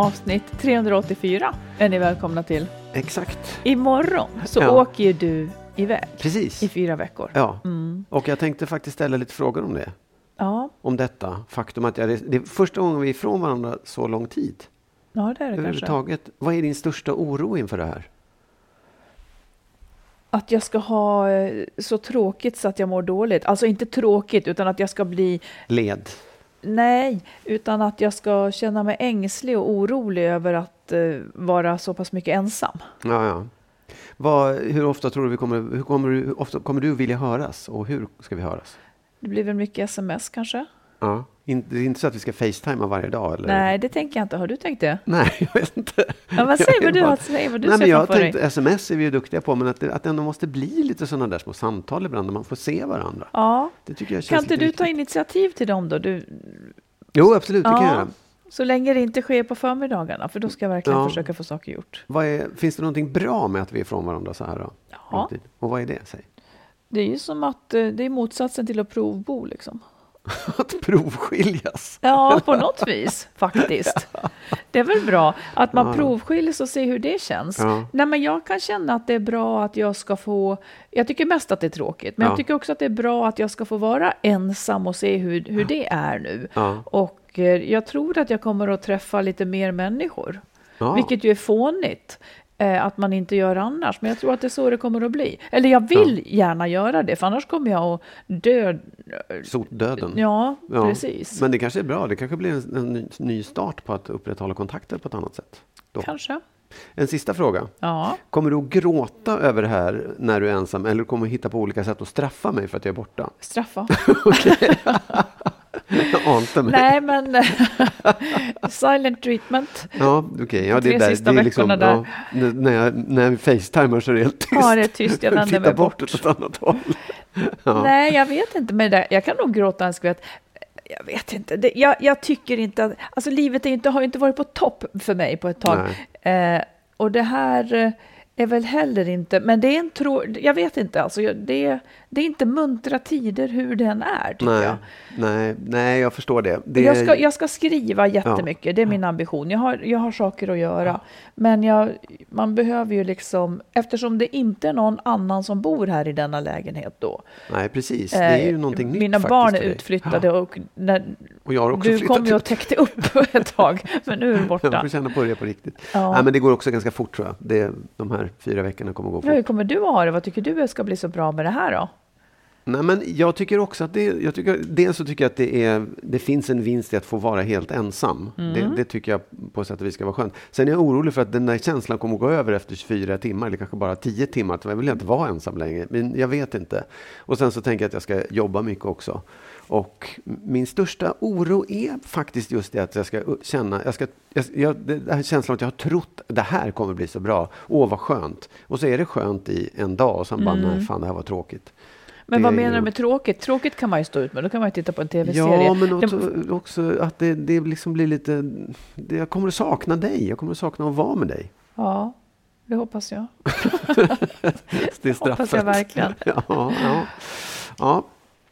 Avsnitt 384 är ni välkomna till. Exakt. Imorgon så Ja. åker ju du iväg Precis. i fyra veckor. Ja, Mm. och jag tänkte faktiskt ställa lite frågor om det. Ja, Om detta faktum att jag, det är första gången vi är ifrån varandra så lång tid. ja det är det kanske. Överhuvudtaget. Vad är din största oro inför det här? Att jag ska ha eh, så tråkigt så att jag mår dåligt. Alltså inte tråkigt utan att jag ska bli, Led? Nej, utan att jag ska känna mig ängslig och orolig över att eh, vara så pass mycket ensam. Ja, ja. Vad, hur ofta tror du vi kommer, hur kommer, du, ofta kommer du vilja höras och hur ska vi höras? Det blir väl mycket sms kanske? Ja. In, det är inte så att vi ska facetima varje dag? Eller? Nej, det tänker jag inte. Har du tänkt det? Nej, jag vet inte. Ja, vad säger vad du, bara- säg vad du Nej, men jag har tänkt, dig. sms är vi ju duktiga på, men att det, att det ändå måste bli lite sådana där små samtal ibland, där man får se varandra. Ja, Det tycker jag känns kan inte du ta viktigt. initiativ till dem då? Du, Jo, absolut, det kan jag Ja. göra. Så länge det inte sker på förmiddagarna, för då ska jag verkligen Ja. försöka få saker gjort. Är, finns det någonting bra med att vi är ifrån varandra så här då? Ja. Och vad är det? Säg. Det är ju som att eh, det är motsatsen till att provbo liksom. Att provskiljas. Ja, på något vis faktiskt. Det är väl bra att man provskiljs och ser hur det känns. Ja. Nej, men jag kan känna att det är bra att jag ska få, jag tycker mest att det är tråkigt, men Ja. jag tycker också att det är bra att jag ska få vara ensam och se hur, hur det är nu. Ja. Och eh, jag tror att jag kommer att träffa lite mer människor. Ja. Vilket ju är fånigt att man inte gör annars. Men jag tror att det är så det kommer att bli. Eller jag vill gärna göra det, för annars kommer jag att dö. Sotdöden. Ja, Ja. precis. Men det kanske är bra. Det kanske blir en, en ny, ny start på att upprätthålla kontakter på ett annat sätt. Då. Kanske. En sista fråga. Ja. Kommer du att gråta över det här när du är ensam eller kommer du hitta på olika sätt att straffa mig för att jag är borta? Straffa. Jag ante mig. Nej, men silent treatment. Ja, okej. Ja, det är där. det är liksom, veckorna ja, när- jag, när vi facetimar så är det helt tyst. Ja, det är tyst. Jag vänder mig bort åt ett annat håll. Ja. Nej, jag vet inte. Men det, jag kan nog gråta en skvätt. Jag vet inte. Det, jag, jag tycker inte att... Alltså livet är inte, har inte varit på topp för mig på ett tag. Eh, och det här eh, är väl heller inte... Men det är en tro... Jag vet inte. Alltså, jag- det, det är inte muntra tider hur den är, tycker Nej, jag. nej, nej, jag förstår det. det Jag, ska, jag ska skriva jättemycket, det är min ambition. Jag har, jag har saker att göra. Men jag, man behöver ju liksom, eftersom det inte är någon annan som bor här i denna lägenhet då. Nej, precis. Det är ju Eh, någonting nytt Mina barn är utflyttade och när, Och jag har också du kom ju och täckte upp ett tag, men nu är du Jag borta. får känna på det på riktigt. Ja. Nej, men det går också ganska fort tror jag. Det, de här fyra veckorna kommer att gå Ja, hur fort. kommer du att ha det? Vad tycker du ska bli så bra med det här då? Nej, men jag tycker också att det, jag tycker, dels så tycker jag att det, är, det finns en vinst i att få vara helt ensam. Mm. Det, det tycker jag på sätt och vis ska vara skönt. Sen är jag orolig för att den där känslan kommer att gå över efter 24 timmar, eller kanske bara 10 timmar. Att jag vill inte vara ensam längre, men jag vet inte. Och sen så tänker jag att jag ska jobba mycket också. Och min största oro är faktiskt just det att jag ska känna, jag ska, jag, jag, det här känslan att jag har trott det här kommer bli så bra. Åh, vad skönt. Och så är det skönt i en dag och sen bara, nej, fan det här var tråkigt. Men vad menar du med tråkigt? Tråkigt kan man ju stå ut med, då kan man ju titta på en tv-serie. Ja, men Det- också, att det, det liksom blir lite... Det, jag kommer att sakna dig. Jag kommer att sakna att vara med dig. Ja, det hoppas jag. Det är straffet. Hoppas jag verkligen. Ja, ja. ja,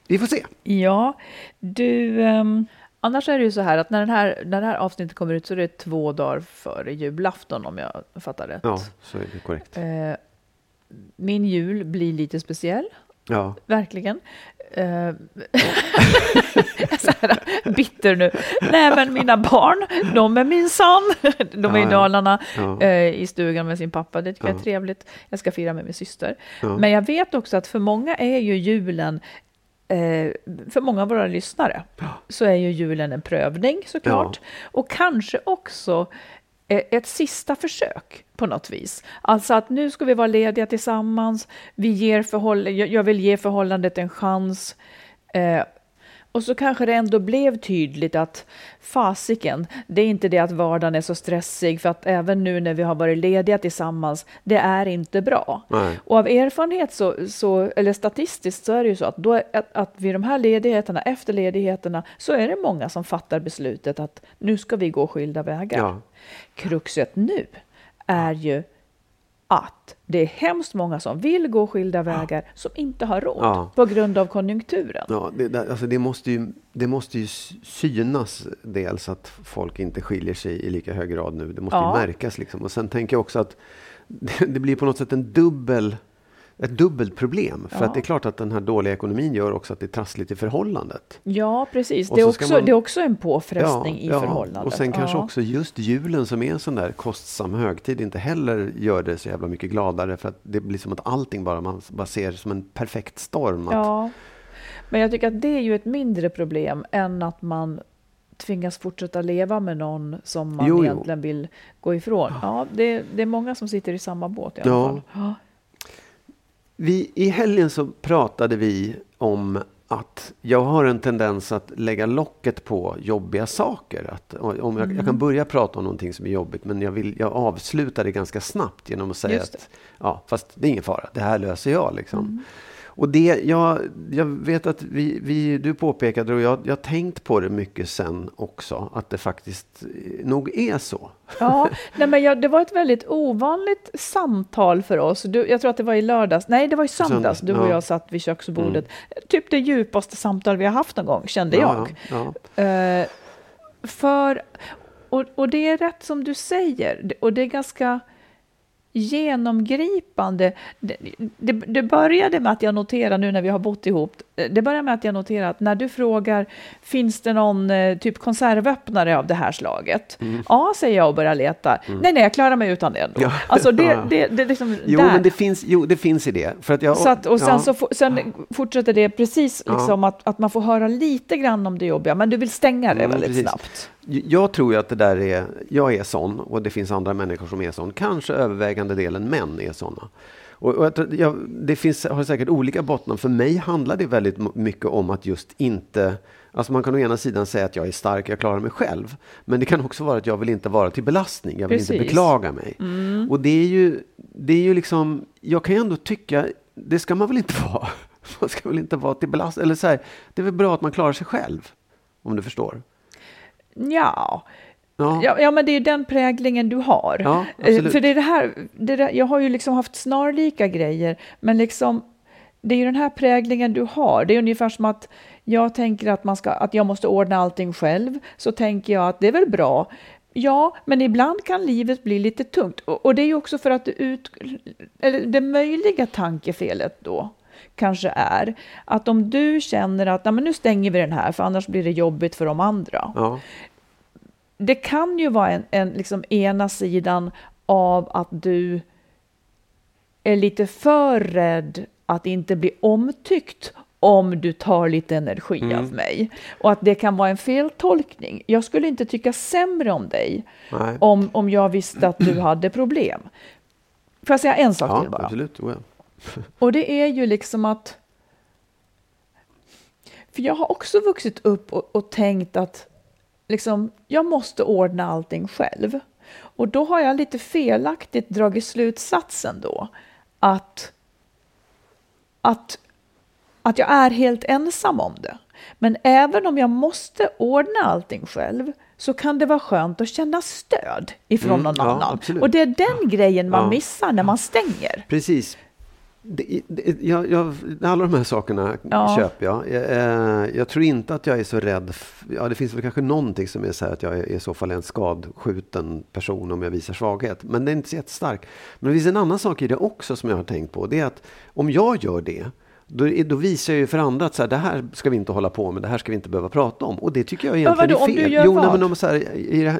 vi får se. Ja, du... ehm, annars är det ju så här att när, den här, när det här avsnittet kommer ut så är det två dagar före julafton om jag fattar rätt. Ja, så är det korrekt. Eh, min jul blir lite speciell, Ja, verkligen. Eh, så här, bitter nu. Nej, men mina barn, de är minsann. De är Ja, i. Dalarna Ja. eh, i stugan med sin pappa. Det tycker jag Ja. är trevligt. Jag ska fira med min syster. Men jag vet också att för många är ju julen Eh, för många av våra lyssnare så är ju julen en prövning såklart. Och kanske också Eh, ett sista försök på något vis. Alltså att nu ska vi vara lediga tillsammans. Vi ger förhåll- jag vill ge förhållandet en chans. Eh, och så kanske det ändå blev tydligt att fasiken, det är inte det att vardagen är så stressig, för att även nu när vi har varit lediga tillsammans, det är inte bra. Nej. Och av erfarenhet, så, så, eller statistiskt, så är det ju så att, då, att, att vid de här ledigheterna, efter ledigheterna, så är det många som fattar beslutet att nu ska vi gå skilda vägar. Ja. Kruxet nu är ju att det är hemskt många som vill gå skilda vägar som inte har råd Ja. på grund av konjunkturen. ja det, alltså det, måste ju, det måste ju synas dels att folk inte skiljer sig i lika hög grad nu. Det måste Ja. ju märkas. Liksom. Och sen tänker jag också att det, det blir på något sätt en dubbel, ett dubbelt problem. För Ja. att det är klart att den här dåliga ekonomin gör också att det är trassligt i förhållandet. Ja, precis. Det är, också, man- det är också en påfrestning i förhållandet. Och sen kanske ja. också just julen som är en sån där kostsam högtid inte heller gör det så jävla mycket gladare för att det blir som att allting bara man bara ser som en perfekt storm. Att, Ja, men jag tycker att det är ju ett mindre problem än att man tvingas fortsätta leva med någon som man Jo, jo. egentligen vill gå ifrån. Ja, det, det är många som sitter i samma båt i alla Ja. fall. Vi, I helgen så pratade vi om att jag har en tendens att lägga locket på jobbiga saker. Att, om jag, jag Mm. kan börja prata om någonting som är jobbigt men jag, vill, jag avslutar det ganska snabbt genom att säga att ja, fast det är ingen fara, det här löser jag. Liksom. Mm. Och det, jag, jag vet att vi, vi, du påpekade och jag, jag har tänkt på det mycket sen också, att det faktiskt eh, nog är så. Ja, nej men jag, det var ett väldigt ovanligt samtal för oss. Du, jag tror att det var i lördags. Nej, det var i söndags. Du och ja. jag satt vid köksbordet. Typ det djupaste samtal vi har haft någon gång, kände jag. Ja, ja. Eh, för, och, och det är rätt som du säger, och det är ganska genomgripande. Det, det, det började med att jag noterade, nu när vi har bott ihop, det började med att jag noterade att när du frågar, finns det någon eh, typ konservöppnare av det här slaget? Ja, säger jag och börjar leta. Nej, nej, jag klarar mig utan det ändå. Ja. Alltså det, Ja. det, det liksom Jo, där. men det finns, jo, det finns i det. För att jag, Så att, och sen, ja. så sen fortsätter det precis Ja. liksom att, att man får höra lite grann om det jobbiga, men du vill stänga det Mm, väldigt precis. snabbt. Jag tror ju att det där är, jag är sån och det finns andra människor som är sån. Kanske övervägande delen män är såna. Och, och jag, det finns, har säkert olika bottnar. För mig handlar det väldigt mycket om att just inte Alltså man kan å ena sidan säga att jag är stark, jag klarar mig själv. Men det kan också vara att jag vill inte vara till belastning, jag vill inte Precis. beklaga mig. Mm. Och det är, ju, det är ju liksom, jag kan ju ändå tycka, det ska man väl inte vara. Man ska väl inte vara till belastning, eller så här, det är väl bra att man klarar sig själv. Om du förstår. Ja. Ja. Ja, ja, men det är den präglingen du har. Ja, Eh. För det är det här, det där, jag har ju liksom haft snarlika grejer, men liksom det är ju den här präglingen du har. Det är ungefär som att jag tänker att, man ska, att jag måste ordna allting själv, så tänker jag att det är väl bra. Ja, men ibland kan livet bli lite tungt. Och, och det är ju också för att du ut, eller det möjliga tankefelet då kanske är att om du känner att Nej, men nu stänger vi den här, för annars blir det jobbigt för de andra Ja. Det kan ju vara en, en liksom ena sidan av att du är lite för rädd att inte bli omtyckt om du tar lite energi Mm. av mig. Och att det kan vara en feltolkning. Jag skulle inte tycka sämre om dig Nej. om, om jag visste att du hade problem. Får jag säga en sak till Ja, bara? absolut. Ja. Och det är ju liksom att... För jag har också vuxit upp och, och tänkt att liksom, jag måste ordna allting själv. Och då har jag lite felaktigt dragit slutsatsen då att, att, att jag är helt ensam om det. Men även om jag måste ordna allting själv så kan det vara skönt att känna stöd ifrån Mm, någon ja, annan. absolut. Och det är den grejen man Ja. missar när man stänger. Precis. Det, det, jag, jag, alla de här sakerna Ja. köper jag. Jag, eh, jag tror inte att jag är så rädd. Ja, det finns väl kanske någonting som är så här att jag är i så fall en skadskjuten person om jag visar svaghet. Men det är inte så jättestark. Men det finns en annan sak i det också som jag har tänkt på. Det är att om jag gör det då, då visar jag ju för andra att så här, det här ska vi inte hålla på med, det här ska vi inte behöva prata om. Och det tycker jag egentligen vadå, är om fel. du gör jo, nej, men om så här,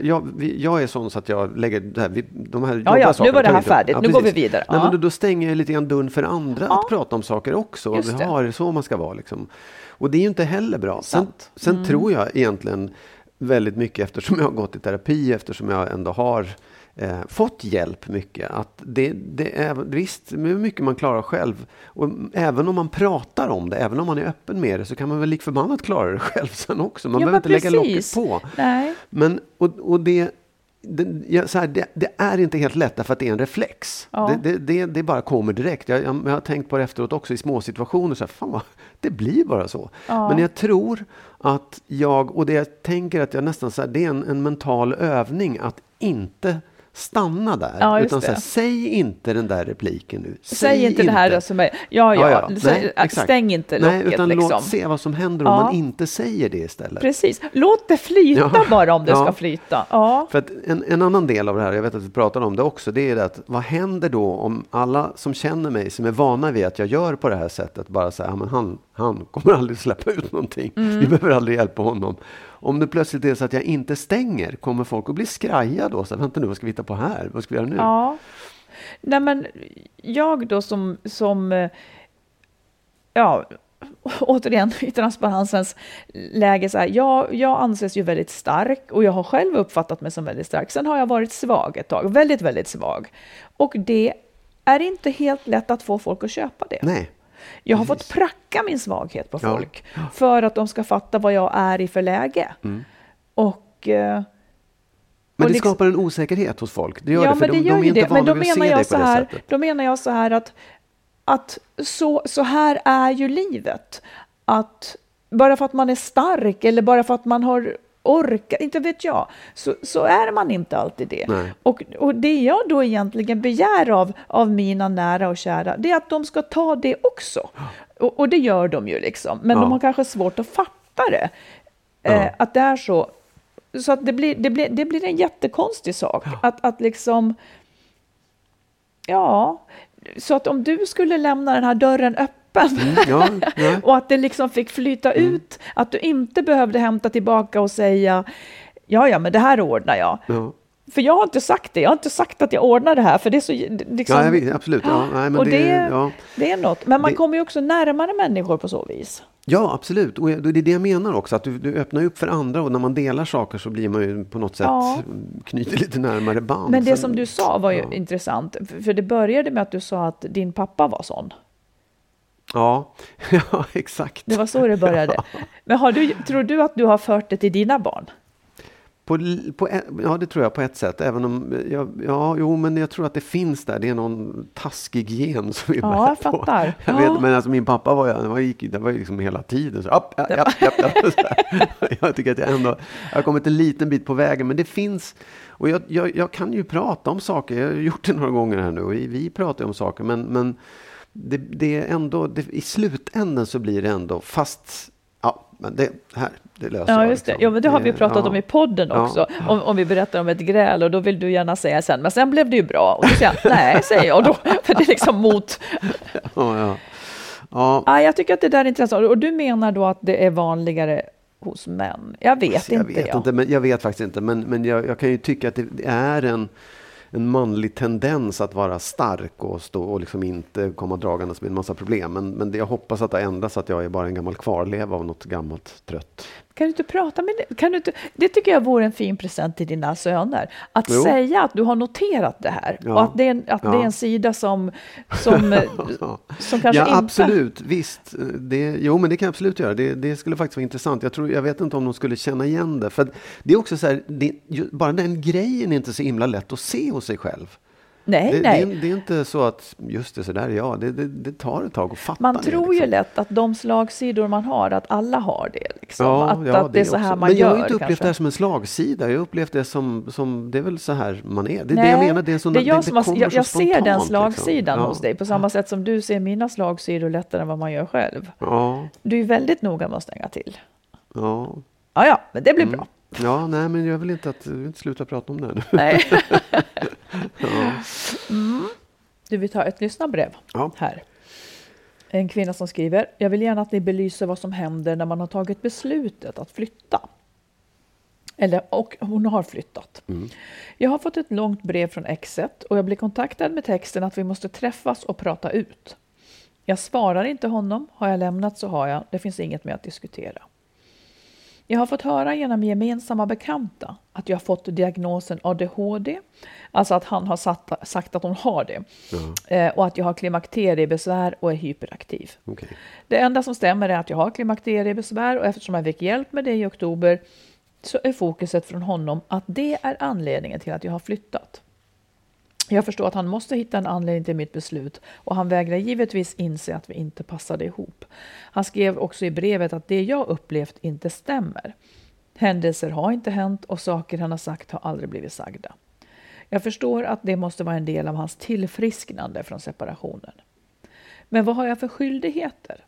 jag, vi- jag är sån så att jag lägger det här, vi, de här Ja, ja, nu var det här färdigt. Nu går vi vidare. Nej, Ja. men då, då stänger jag lite grann dörren för andra Ja. att prata om saker också. Just vi det. har det så man ska vara. Liksom. Och det är ju inte heller bra. Sen, sen Mm. tror jag egentligen väldigt mycket, eftersom jag har gått i terapi, eftersom jag ändå har eh, fått hjälp mycket. Att det, det är, visst, är mycket man klarar själv. Och även om man pratar om det, även om man är öppen med det, så kan man väl lik förbannat klara det själv sen också. Man Ja, behöver inte men lägga locket precis. på. Nej. Men, och, och det, det, här, det, det är inte helt lätt därför att det är en reflex. Ja. Det, det, det, det bara kommer direkt. Jag, jag, jag har tänkt på det efteråt också i små situationer. Så här, fan vad, det blir bara så. Ja. Men jag tror att jag, och det jag tänker att jag nästan så här, det är en, en mental övning att inte stanna där. Ja, utan så här, säg inte den där repliken nu. Säg, inte det här som är... Ja, ja. Säg, Nej, exakt. stäng inte Nej, locket utan liksom. låt se vad som händer om Ja. man inte säger det istället. Precis. Låt det flyta Ja. bara om det Ja. ska flyta. Ja. För en, en annan del av det här, jag vet att vi pratade om det också, det är det att vad händer då om alla som känner mig, som är vana vid att jag gör på det här sättet, bara säger, ja, men han, han kommer aldrig släppa ut någonting. Mm. Vi behöver aldrig hjälpa honom. Om det plötsligt är så att jag inte stänger, kommer folk att bli skraja då? Så, Vänta nu, vad ska vi hitta på här? Vad ska vi göra nu? Ja. Nej, men jag då som, som eh, ja, återigen i transparensens läge, så här, jag, jag anses ju väldigt stark och jag har själv uppfattat mig som väldigt stark. Sen har jag varit svag ett tag, väldigt, väldigt svag. Och det är inte helt lätt att få folk att köpa det. Nej. Jag har Precis. fått pracka min svaghet på Ja. folk för att de ska fatta vad jag är i för läge. Och... eh, Men det liksom- skapar en osäkerhet hos folk. Det gör ja, det, för men det de, gör de är ju inte det. Men då menar, jag så det här, sättet. då menar jag så här att, att så, så här är ju livet. Att bara för att man är stark eller bara för att man har orkat, inte vet jag, så, så är man inte alltid det. Nej. Och, och det jag då egentligen begär av, av mina nära och kära, det är att de ska ta det också. Och, och det gör de ju liksom, men Ja. de har kanske svårt att fatta det. Eh, Ja. att det är så. Så att det blir, det blir, det blir en jättekonstig sak. Att, att liksom... Ja, så att om du skulle lämna den här dörren öppen Mm, ja, ja. och att det liksom fick flyta Mm. ut, att du inte behövde hämta tillbaka och säga ja, ja, men det här ordnar jag. Ja. För jag har inte sagt det, jag har inte sagt att jag ordnar det här, för det är så... Liksom, vet, absolut. Ja, nej, men och det, det, det är något. Men man Det- kommer ju också närmare människor på så vis. Ja, absolut. Och det är det jag menar också, att du, du öppnar upp för andra och när man delar saker så blir man ju på något sätt Ja. knyter lite närmare band. Men det Sen- som du sa var ju ja. intressant, för det började med att du sa att din pappa var sån. Ja, ja exakt. Det var så det började. Men har du, tror du att du har fört det till dina barn? På, på, ja, det tror jag på ett sätt. Även om, ja, ja, jo, men jag tror att det finns där. Det är någon taskig gen som vi Ja, jag på. fattar. Jag Ja. vet, men alltså min pappa var, han var, gick, det var ju liksom hela tiden så, upp, ja, ja, ja, ja, så här. Jag tycker att jag ändå jag har kommit en liten bit på vägen. Men det finns, och jag, jag, jag kan ju prata om saker. Jag har gjort det några gånger här nu och vi, pratar om saker. Men, men det, det är ändå, det, i slutänden så blir det ändå, fast, ja, men det här, det löser Ja, jag. just det. liksom. Ja, men det har vi pratat ja. om i podden Ja. också. Om, om vi berättar om ett gräl och då vill du gärna säga sen, men sen blev det ju bra. Och då säger jag, nej, säger jag då. För det är liksom mot... Ja, ja. Ja, Ja, jag tycker att det där är intressant. Och du menar då att det är vanligare hos män? Jag vet Alltså, jag inte. vet jag. inte, men jag vet faktiskt inte. Men, men jag, jag kan ju tycka att det är en en manlig tendens att vara stark och stå och liksom inte komma dragandes med en massa problem. Men, men det, jag hoppas att det ändras, att jag är bara en gammal kvarleva av något gammalt trött. Kan du inte prata med det? Kan du inte, det tycker jag vore en fin present till dina söner. Att Jo. säga att du har noterat det här Ja. och att det är en, att det är Ja. en sida som, som, eh, som kanske ja, inte... absolut. Visst. Det, jo, men det kan jag absolut göra. Det, det skulle faktiskt vara intressant. Jag, tror, jag vet inte om de skulle känna igen det. För det är också så här, det, bara den grejen är inte så himla lätt att se hos sig själv. Nej, Det, nej. det, är, det är inte så att, just det, så där ja, det, det, det tar ett tag att fatta Man det. tror ju liksom. lätt att de slagsidor man har, att alla har det. Liksom. Ja, att, ja, att det är så här också. man Men jag gör. har ju inte upplevt kanske. det här som en slagsida. Jag har upplevt det som, som, det är väl så här man är. Det är det jag menar. Det är, så, det är jag som har, jag, jag ser den spontant, slagsidan liksom. hos dig på samma sätt som du ser mina slagsidor lättare än vad man gör själv. Ja, Du är väldigt noga med att stänga till. ja, Ja, ja, men det blir Mm. bra. Ja, nej, men jag vill inte att, jag vill inte sluta prata om det här nu. Nej. Ja. Du vill ta ett lyssnarbrev Ja. här. En kvinna som skriver, jag vill gärna att ni belyser vad som händer när man har tagit beslutet att flytta. Eller, och hon har flyttat. Jag har fått ett långt brev från exet och jag blir kontaktad med texten att vi måste träffas och prata ut. Jag svarar inte honom. Har jag lämnat så har jag. Det finns inget mer att diskutera. Jag har fått höra genom gemensamma bekanta att jag har fått diagnosen ADHD, alltså att han har satt, sagt att hon har det, eh, och att jag har klimakteriebesvär och är hyperaktiv. Okej. Det enda som stämmer är att jag har klimakteriebesvär och eftersom jag fick hjälp med det i oktober så är fokuset från honom att det är anledningen till att jag har flyttat. Jag förstår att han måste hitta en anledning till mitt beslut och han vägrar givetvis inse att vi inte passade ihop. Han skrev också i brevet att det jag upplevt inte stämmer. Händelser har inte hänt och saker han har sagt har aldrig blivit sagda. Jag förstår att det måste vara en del av hans tillfrisknande från separationen. Men vad har jag för skyldigheter?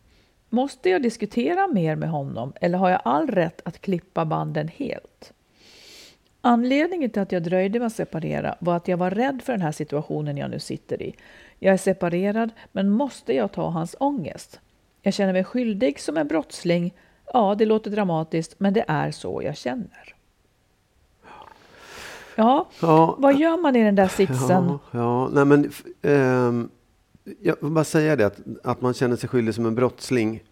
Måste jag diskutera mer med honom eller har jag all rätt att klippa banden helt? Anledningen till att jag dröjde med att separera var att jag var rädd för den här situationen jag nu sitter i. Jag är separerad, men måste jag ta hans ångest? Jag känner mig skyldig som en brottsling. Ja, det låter dramatiskt, men det är så jag känner. Ja, Ja, vad gör man i den där sitsen? Ja, ja nej men ehm, jag vill bara säga det att, att man känner sig skyldig som en brottsling.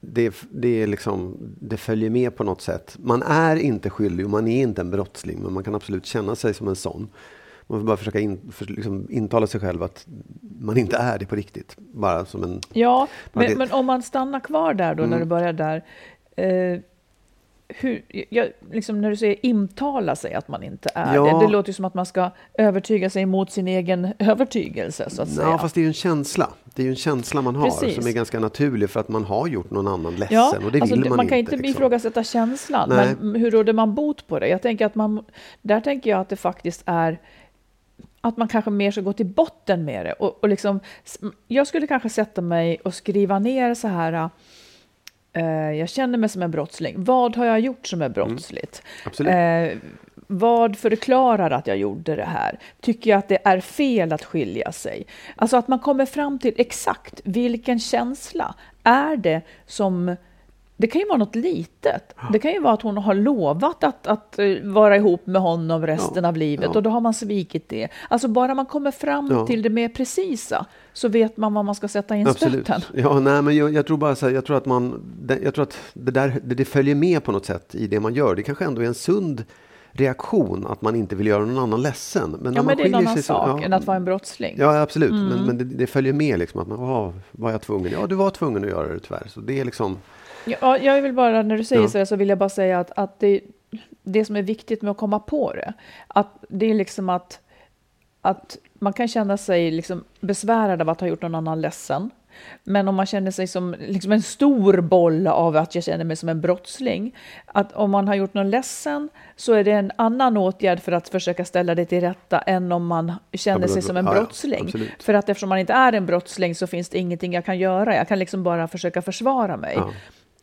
Det, det, är liksom, det följer med på något sätt. Man är inte skyldig och man är inte en brottsling, men man kan absolut känna sig som en sån. Man får bara försöka in, för, liksom, intala sig själv att man inte är det på riktigt. Bara som en... Ja, det- men, men om man stannar kvar där då, när Mm. du börjar där. Eh, hur, jag, liksom när du säger intala sig att man inte är Ja. det, det låter ju som att man ska övertyga sig mot sin egen övertygelse, så att säga. Ja, fast det är ju en känsla. Det är ju en känsla man har Precis. som är ganska naturlig för att man har gjort någon annan ledsen. Ja, och det alltså, vill man, man kan inte. liksom. ifrågasätta känslan, Nej. men hur råder man bot på det? Jag tänker att man, där tänker jag att det faktiskt är att man kanske mer ska gå till botten med det. Och, och liksom, jag skulle kanske sätta mig och skriva ner så här, jag känner mig som en brottsling. Vad har jag gjort som är brottsligt? Absolut. Eh, vad förklarar att jag gjorde det här? Tycker jag att det är fel att skilja sig? Alltså att man kommer fram till exakt vilken känsla är det som det kan ju vara något litet. Det kan ju vara att hon har lovat att, att eh, vara ihop med honom resten Ja, av livet ja. och då har man svikit det. Alltså bara man kommer fram Ja. till det mer precisa så vet man vad man ska sätta in Absolut. stöten. Ja, nej, men jag, jag tror bara så här, jag tror att man, jag tror att det där, det, det följer med på något sätt i det man gör. Det kanske ändå är en sund reaktion att man inte vill göra någon annan ledsen. Men när Ja, man men det är en annan sig sak ja, än att vara en brottsling. Ja, absolut. Men, Mm. men det, det följer med liksom att man, "Jaha, var jag tvungen? Ja, du var tvungen att göra det tyvärr. Så det är liksom, Ja, jag vill bara, när du säger Ja. så så vill jag bara säga att, att det, det som är viktigt med att komma på det, att det är liksom att, att man kan känna sig liksom besvärad av att ha gjort någon annan ledsen. Men om man känner sig som liksom en stor boll av att jag känner mig som en brottsling, att om man har gjort någon ledsen så är det en annan åtgärd för att försöka ställa det till rätta än om man känner men sig som en ja, ja, brottsling. absolut. för att eftersom man inte är en brottsling så finns det ingenting jag kan göra. Jag kan liksom bara försöka försvara mig.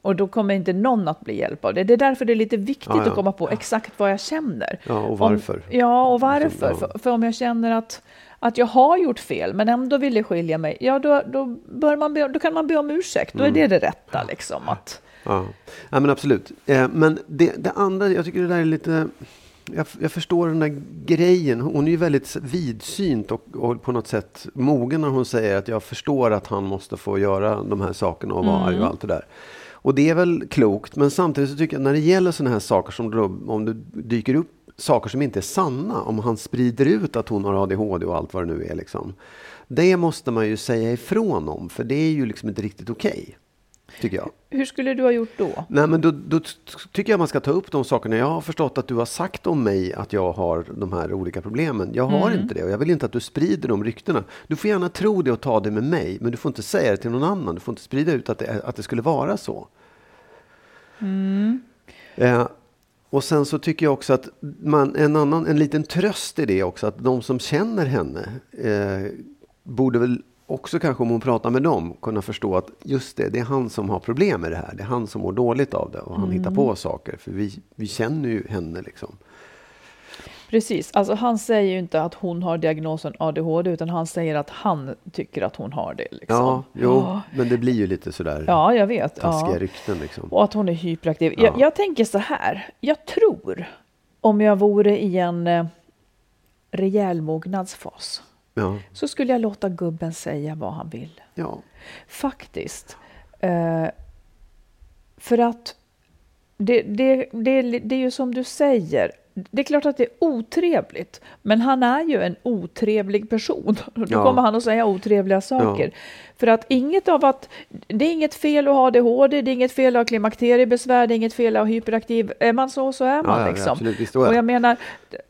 Och då kommer inte någon att bli hjälp av det. Det är därför det är lite viktigt Ja, ja. att komma på exakt vad jag känner. Ja, och varför. Om, ja, och varför. Liksom. För, för om jag känner att, att jag har gjort fel men ändå ville skilja mig, ja då, då, bör man be, då kan man be om ursäkt. Då är Mm. det det rätta. Liksom, att, ja. ja men absolut. Eh, men det, det andra, jag tycker det där är lite, jag, jag förstår den där grejen. Hon är ju väldigt vidsynt och, och på något sätt mogen när hon säger att jag förstår att han måste få göra de här sakerna och vara arg och allt det där. Och det är väl klokt, men samtidigt så tycker jag när det gäller sådana här saker som då, om det dyker upp saker som inte är sanna, om han sprider ut att hon har ADHD och allt vad det nu är liksom. Det måste man ju säga ifrån om, för det är ju liksom inte riktigt okej tycker jag. Hur skulle du ha gjort då? Nej, men då, då tycker jag man ska ta upp de sakerna. Jag har förstått att du har sagt om mig att jag har de här olika problemen. Jag har inte det och jag vill inte att du sprider de ryktena. Du får gärna tro det och ta det med mig, men du får inte säga det till någon annan. Du får inte sprida ut att det, att det skulle vara så. Eh, och sen så tycker jag också att man, en, annan, en liten tröst i det också, att de som känner henne eh, borde väl också kanske om hon pratar med dem kunna förstå att just det, det är han som har problem med det här. Det är han som mår dåligt av det och han hittar på saker. För vi, vi känner ju henne liksom. Precis, alltså han säger ju inte att hon har diagnosen ADHD utan han säger att han tycker att hon har det. Liksom. Ja, jo, men det blir ju lite sådär Ja, jag vet. taskiga Ja. rykten liksom. Och att hon är hyperaktiv. Ja. Jag, jag tänker så här, jag tror om jag vore i en eh, rejäl mognadsfas Ja, så skulle jag låta gubben säga vad han vill. ja, Faktiskt. Eh, för att det, det, det, det är ju som du säger. Det är klart att det är otrevligt, men han är ju en otrevlig person. Då Ja. kommer han att säga otrevliga saker. För att inget av att, det är inget fel att ha ADHD, det är inget fel att ha klimakteriebesvär, det är inget fel att ha hyperaktiv. Är man så, så är man ja, ja, liksom. och jag. jag menar,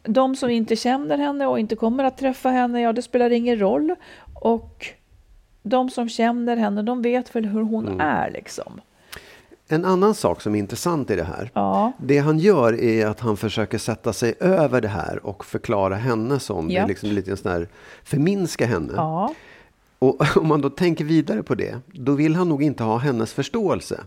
de som inte känner henne och inte kommer att träffa henne, ja det spelar ingen roll. Och de som känner henne, de vet väl hur hon Mm. är liksom. En annan sak som är intressant i det här. Ja. Det han gör är att han försöker sätta sig över det här och förklara henne som, det är Japp. liksom lite en sån här, förminska henne. Ja, Och om man då tänker vidare på det, då vill han nog inte ha hennes förståelse.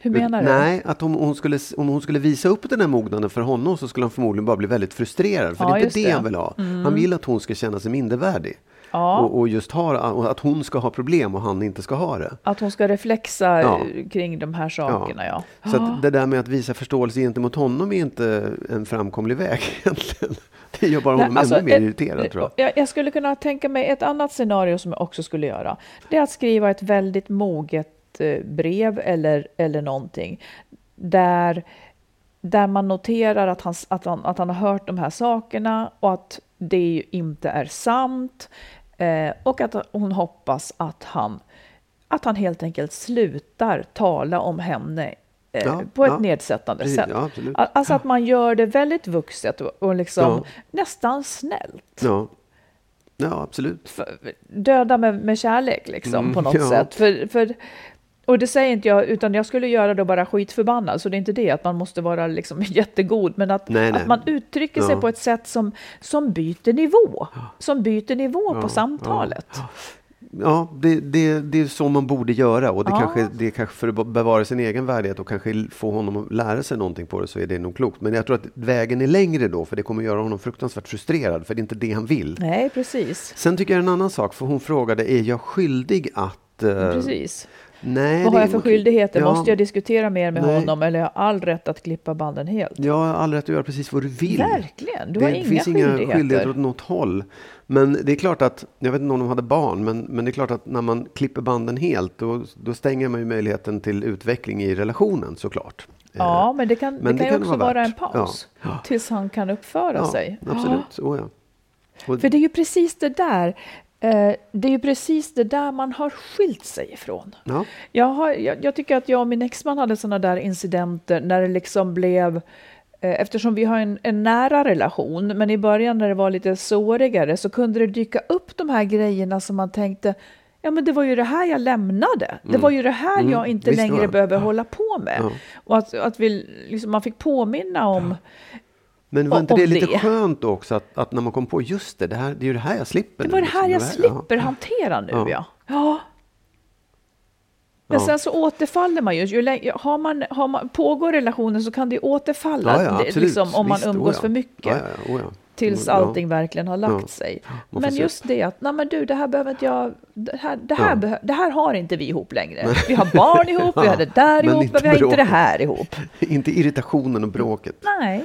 hur menar du? Nej, att om hon, skulle, om hon skulle visa upp den här mognaden för honom så skulle han förmodligen bara bli väldigt frustrerad. För Ja, det är inte det, det. Mm. han vill ha. Han vill att hon ska känna sig mindervärdig. Ja. Och, och just ha, och att hon ska ha problem och han inte ska ha det. Att hon ska reflexa Ja. eh, kring de här sakerna, ja. Så att det där med att visa förståelse gentemot honom är inte en framkomlig väg egentligen. Det gör bara honom Nej, alltså, ännu mer ett- irriterad tror jag. jag. Skulle kunna tänka mig ett annat scenario som jag också skulle göra. Det är att skriva ett väldigt moget eh, brev eller, eller någonting. Där, där man noterar att han, att, han, att han har hört de här sakerna och att det inte är sant. Eh, och att hon hoppas att han, att han helt enkelt slutar tala om henne eh, Ja, på ett ja. nedsättande Precis, sätt. ja, Alltså att man gör det väldigt vuxet och, och liksom Ja. nästan snällt. Ja. ja, absolut. För- Döda med, med kärlek liksom Mm, på något ja. sätt. För, för, och det säger inte jag, utan jag skulle göra det bara skitförbannad. Så det är inte det att man måste vara liksom jättegod, men att, Nej, nej. att man uttrycker sig Ja. på ett sätt som, som byter nivå. Som byter nivå på Ja, samtalet. Ja, det, det, det är så man borde göra och det, Ja. kanske, det kanske för att bevara sin egen värdighet och kanske få honom att lära sig någonting på det så är det nog klokt. Men jag tror att vägen är längre då för det kommer göra honom fruktansvärt frustrerad för det är inte det han vill. Nej, precis. Sen tycker jag en annan sak, för hon frågade, är jag skyldig att... eh, precis. Nej, Vad det har jag för skyldigheter? Ja, Måste jag diskutera mer med Nej. honom eller har jag all rätt att klippa banden helt? Jag har all rätt att göra precis vad du vill. Verkligen, du det har inga finns inga skyldigheter. skyldigheter åt något håll. Men det är klart att, jag vet inte om de hade barn, men, men det är klart att när man klipper banden helt, då, då stänger man ju möjligheten till utveckling i relationen såklart. Ja, Eh, men det kan, men det kan det ju kan också vara vara en paus. Ja. Tills han kan uppföra ja, sig. Absolut, oh, ja. Och, För det är ju precis det där. Eh, det är ju precis det där man har skilt sig ifrån. ja. Jag, har, jag, jag tycker att jag och min exman hade sådana där incidenter när det liksom blev eh, Eftersom vi har en, en nära relation, men i början när det var lite sårigare så kunde det dyka upp de här grejerna som man tänkte Ja men det var ju det här jag lämnade. Det var ju det här Mm, jag inte visst längre behöver hålla på med. Ja. Och att, att vi, liksom, man fick påminna om Men var inte det lite det. skönt också att, att när man kom på just det, det, här, det är ju det här jag slipper. Det var det här jag liksom. slipper ja. hantera nu, Ja. ja. ja. Men sen så återfaller man ju. ju har man, har man, pågår relationen så kan det ju återfalla Ja, ja, det, liksom, om man Visst, umgås oh för mycket. Oh ja. Tills Ja. allting verkligen har lagt sig. Men se. just det att, nej men du, det här behöver inte jag, det här, det här, det här har inte vi ihop längre. Vi har barn ihop, vi har det där Men ihop, inte men vi har inte det här ihop. Inte irritationen och bråket. Nej.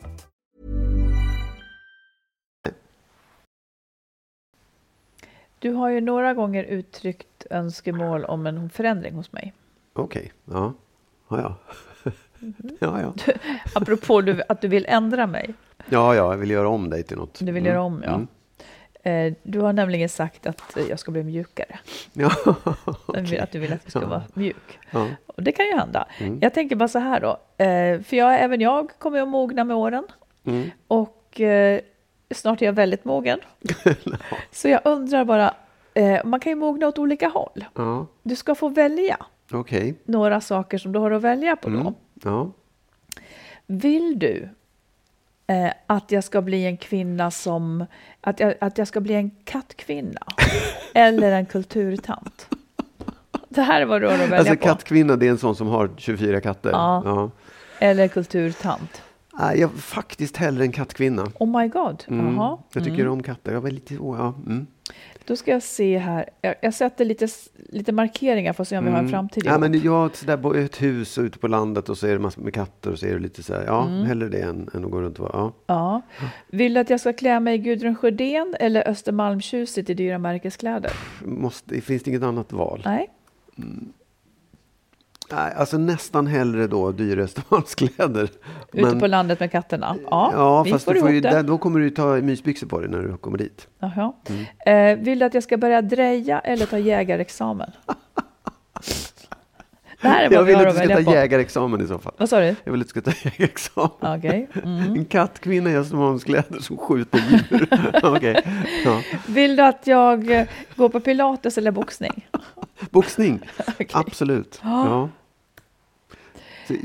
Du har ju några gånger uttryckt önskemål om en förändring hos mig. Okej, ja. Ja, ja. Mhm. ja, ja. Apropå du, att du vill ändra mig. Ja, ja, jag vill göra om dig till något. Du vill Mm, göra om, ja. mm. Eh, Du har nämligen sagt att jag ska bli mjukare. Ja, Att du vill att jag ska Ja. vara mjuk. ja. Och det kan ju hända. Mm. Jag tänker bara så här då. eh, För jag, även jag kommer att mogna med åren. Mm. Och eh, snart är jag väldigt mogen. Så jag undrar bara, eh, man kan ju mogna åt olika håll. ja. Du ska få välja okej. några saker som du har att välja på då. Mm. Ja. Vill du eh, att jag ska bli en kvinna som, att jag, att jag ska bli en kattkvinna? eller en kulturtant? Det här är vad du har att välja Alltså på. kattkvinna, det är en sån som har 24 katter? Ja. ja. Eller kulturtant. Jag faktiskt hellre en kattkvinna. Oh my god. Mm. Jaha. Jag tycker Mm. om katter. Jag var lite, oh, ja. mm. Då ska jag se här. Jag, jag sätter lite, lite markeringar för att se om vi har en framtid Mm. Ja, ihop. men jag har ett, bo- ett hus ute på landet och så är det massor med katter och så är det lite så här, ja, Mm. hellre det än, än att gå runt och vara, ja. Ja. Vill du att jag ska klä mig i Gudrun Sjödén eller Östermalmstjusigt i dyra märkeskläder? Måste, finns det inget annat val? Nej. Nej, alltså nästan hellre då dyra Östermalmskläder. Ute Men- på landet med katterna? Ja, ja vi fast får du får ju, där, då kommer du ta mysbyxor på dig när du kommer dit. Jaha. Eh, vill du att jag ska börja dreja eller ta jägarexamen? Det här är vad Jag vi vill att du ska ta på. jägarexamen i så fall. Vad sa du? Jag vill att du ska ta jägarexamen. Okej. Mm. En kattkvinna i Östermalmskläder som skjuter djur. Okej. Ja. Vill du att jag eh, går på pilates eller boxning? Boxning, Okej. absolut. Ja.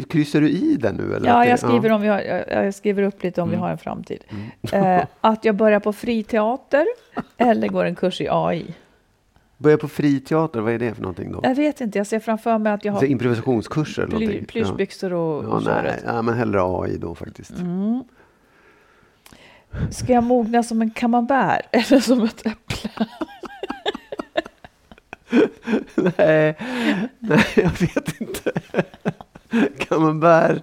Kryssar du i den nu? Eller Ja, jag skriver, om vi har, jag, jag skriver upp lite om vi har en framtid. Eh, att jag börjar på friteater eller går en kurs i AI. Börja på friteater, vad är det för någonting då? Jag vet inte, jag ser framför mig att jag Så har improvisationskurser eller någonting? plyschbyxor och, Ja, och ja, nej, ja, men hellre AI då faktiskt. Mm. Ska jag mogna som en camembert eller som ett äpple? nej, nej, jag vet inte. Camembert,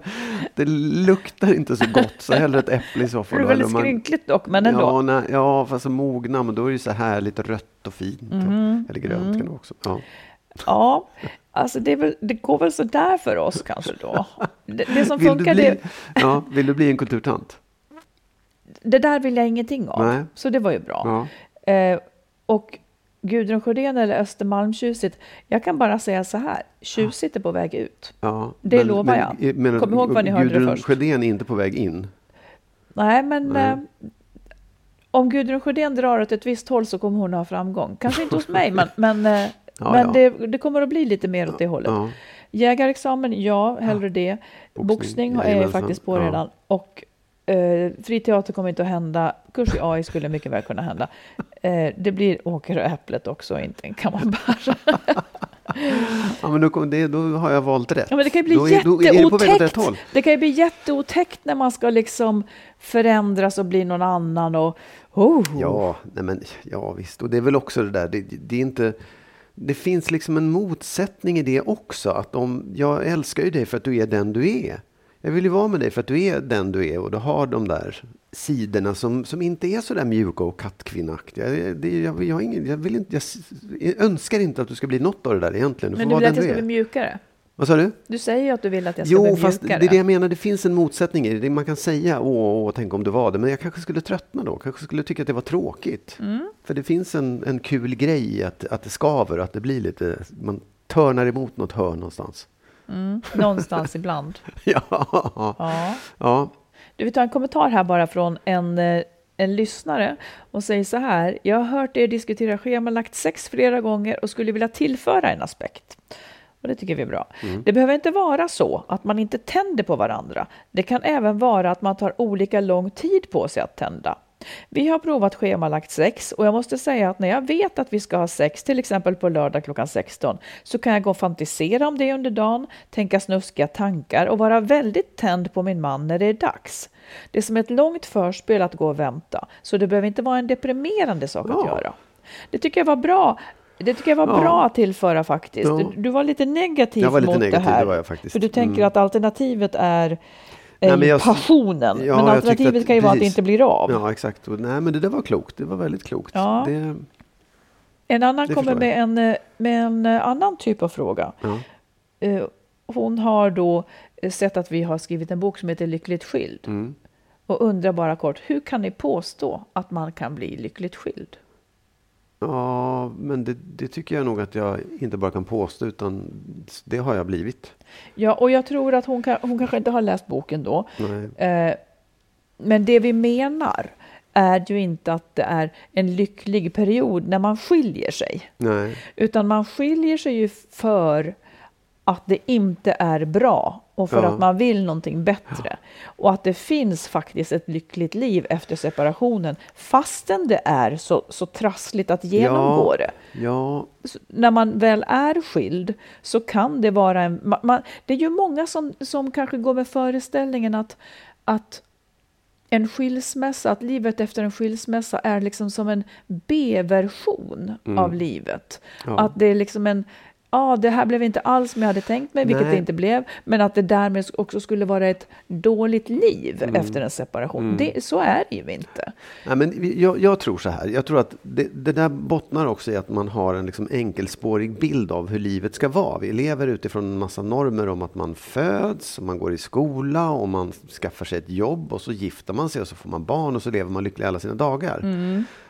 det luktar inte så gott, så hellre ett äpple i så Det fall. är då, väldigt man- skrynkligt dock, men ändå. Ja, nej, ja, fast mogna, men då är det så här lite rött och fint. Mhm, Och, eller grönt mm. kan det också. Ja. Ja, alltså det, är väl, det går väl så där för oss kanske då. Det, det som Vill, funkar, bli, det, ja, vill du bli en kulturtant? det där vill jag ingenting av. Nej. Så det var ju bra. Ja. Eh, och Gudrun Sjödén eller Östermalmstjusigt, jag kan bara säga så här, tjusigt är på väg ut. Ja, Det lovar jag. Men, Kom ihåg vad ni hörde det Gudrun först. Sjödén är inte på väg in. Nej, men Nej. Eh, om Gudrun Sjödén drar åt ett visst håll så kommer hon ha framgång. Kanske inte hos mig, men, men, eh, Ja, men ja. Det, det kommer att bli lite mer åt det hållet. Ja. Jägarexamen, ja, hellre det. Boxning, Boxning, är jag faktiskt på redan. Och eh, fri teater kommer inte att hända. Kurs i AI skulle mycket väl kunna hända. Eh, det blir Åker och Äpplet också, inte en camembert. ja, men då, det, då har jag valt rätt. Ja, men det kan ju bli då det jätteotäckt. håll. Det kan ju bli jätteotäckt när man ska liksom förändras och bli någon annan och oh. Ja, nej men, ja visst. Och det är väl också det där, det, det är inte... Det finns liksom en motsättning i det också. Att om, jag älskar ju dig för att du är den du är. Jag vill ju vara med dig för att du är den du är och du har de där sidorna som, som inte är så där mjuka och kattkvinnaktiga. Jag, jag, ingen, jag, vill inte, jag, jag önskar inte att du ska bli något av det där egentligen. Du Men du vill att jag ska bli mjukare? Vad sa du? Du säger ju att du vill att jag ska Jo, bli fast det mjukare. är det jag menar. Det finns en motsättning i det. Man kan säga åh, åh, tänk om du var det. Men jag kanske skulle tröttna då. Kanske skulle tycka att det var tråkigt. Mm. För det finns en, en kul grej i att, att det skaver. Att det blir lite, man törnar emot något hörn någonstans. Mm, någonstans ibland. ja. Ja. ja. Du, vi tar en kommentar här bara från en, eh, en lyssnare och säger så här. Jag har hört er diskutera schemalagt sex flera gånger och skulle vilja tillföra en aspekt. Och det tycker vi är bra. Det behöver inte vara så att man inte tänder på varandra. Det kan även vara att man tar olika lång tid på sig att tända. Vi har provat schemalagt sex och jag måste säga att när jag vet att vi ska ha sex, till exempel på lördag klockan 16, så kan jag gå och fantisera om det under dagen, tänka snuskiga tankar och vara väldigt tänd på min man när det är dags. Det är som ett långt förspel att gå och vänta, så det behöver inte vara en deprimerande sak att göra. Det tycker jag var bra. Det tycker jag var Ja. bra att tillföra faktiskt. Ja. Du, du var lite negativ var lite mot negativ, det här. det. För du tänker Mm. att alternativet är Nej, men jag- passionen. Ja, men alternativet att- kan ju vara att det inte blir av. Ja, exakt. Och, nej, men det där var klokt. Det var väldigt klokt. Ja. Det, En annan kommer med en, med en eh, annan typ av fråga. ja. Eh, Hon har då eh, sett att vi har skrivit en bok som heter Lyckligt skild. Mm. Och undrar bara kort, hur kan ni påstå att man kan bli lyckligt skild? ja, men det, det tycker jag nog att jag inte bara kan påstå, utan det har jag blivit. Ja, och jag tror att hon, kan, hon kanske inte har läst boken då. Eh, men det vi menar är ju inte att det är en lycklig period när man skiljer sig. Nej. Utan man skiljer sig ju för att det inte är bra och för Ja. att man vill någonting bättre. Och att det finns faktiskt ett lyckligt liv efter separationen fastän det är så, så trassligt att genomgå det. Ja, Så när man väl är skild så kan det vara en... Man, man, det är ju många som, som kanske går med föreställningen att, att en skilsmässa, att livet efter en skilsmässa är liksom som en B-version av livet. Ja. Att det är liksom en, ja det här blev inte alls som jag hade tänkt mig, vilket Nej. det inte blev, men att det därmed också skulle vara ett dåligt liv efter en separation. Det, så är det ju inte. Nej, men jag, jag tror så här. Jag tror att det, det där bottnar också i att man har en liksom enkelspårig bild av hur livet ska vara. Vi lever utifrån en massa normer om att man föds, man går i skola och man skaffar sig ett jobb och så gifter man sig och så får man barn och så lever man lycklig alla sina dagar.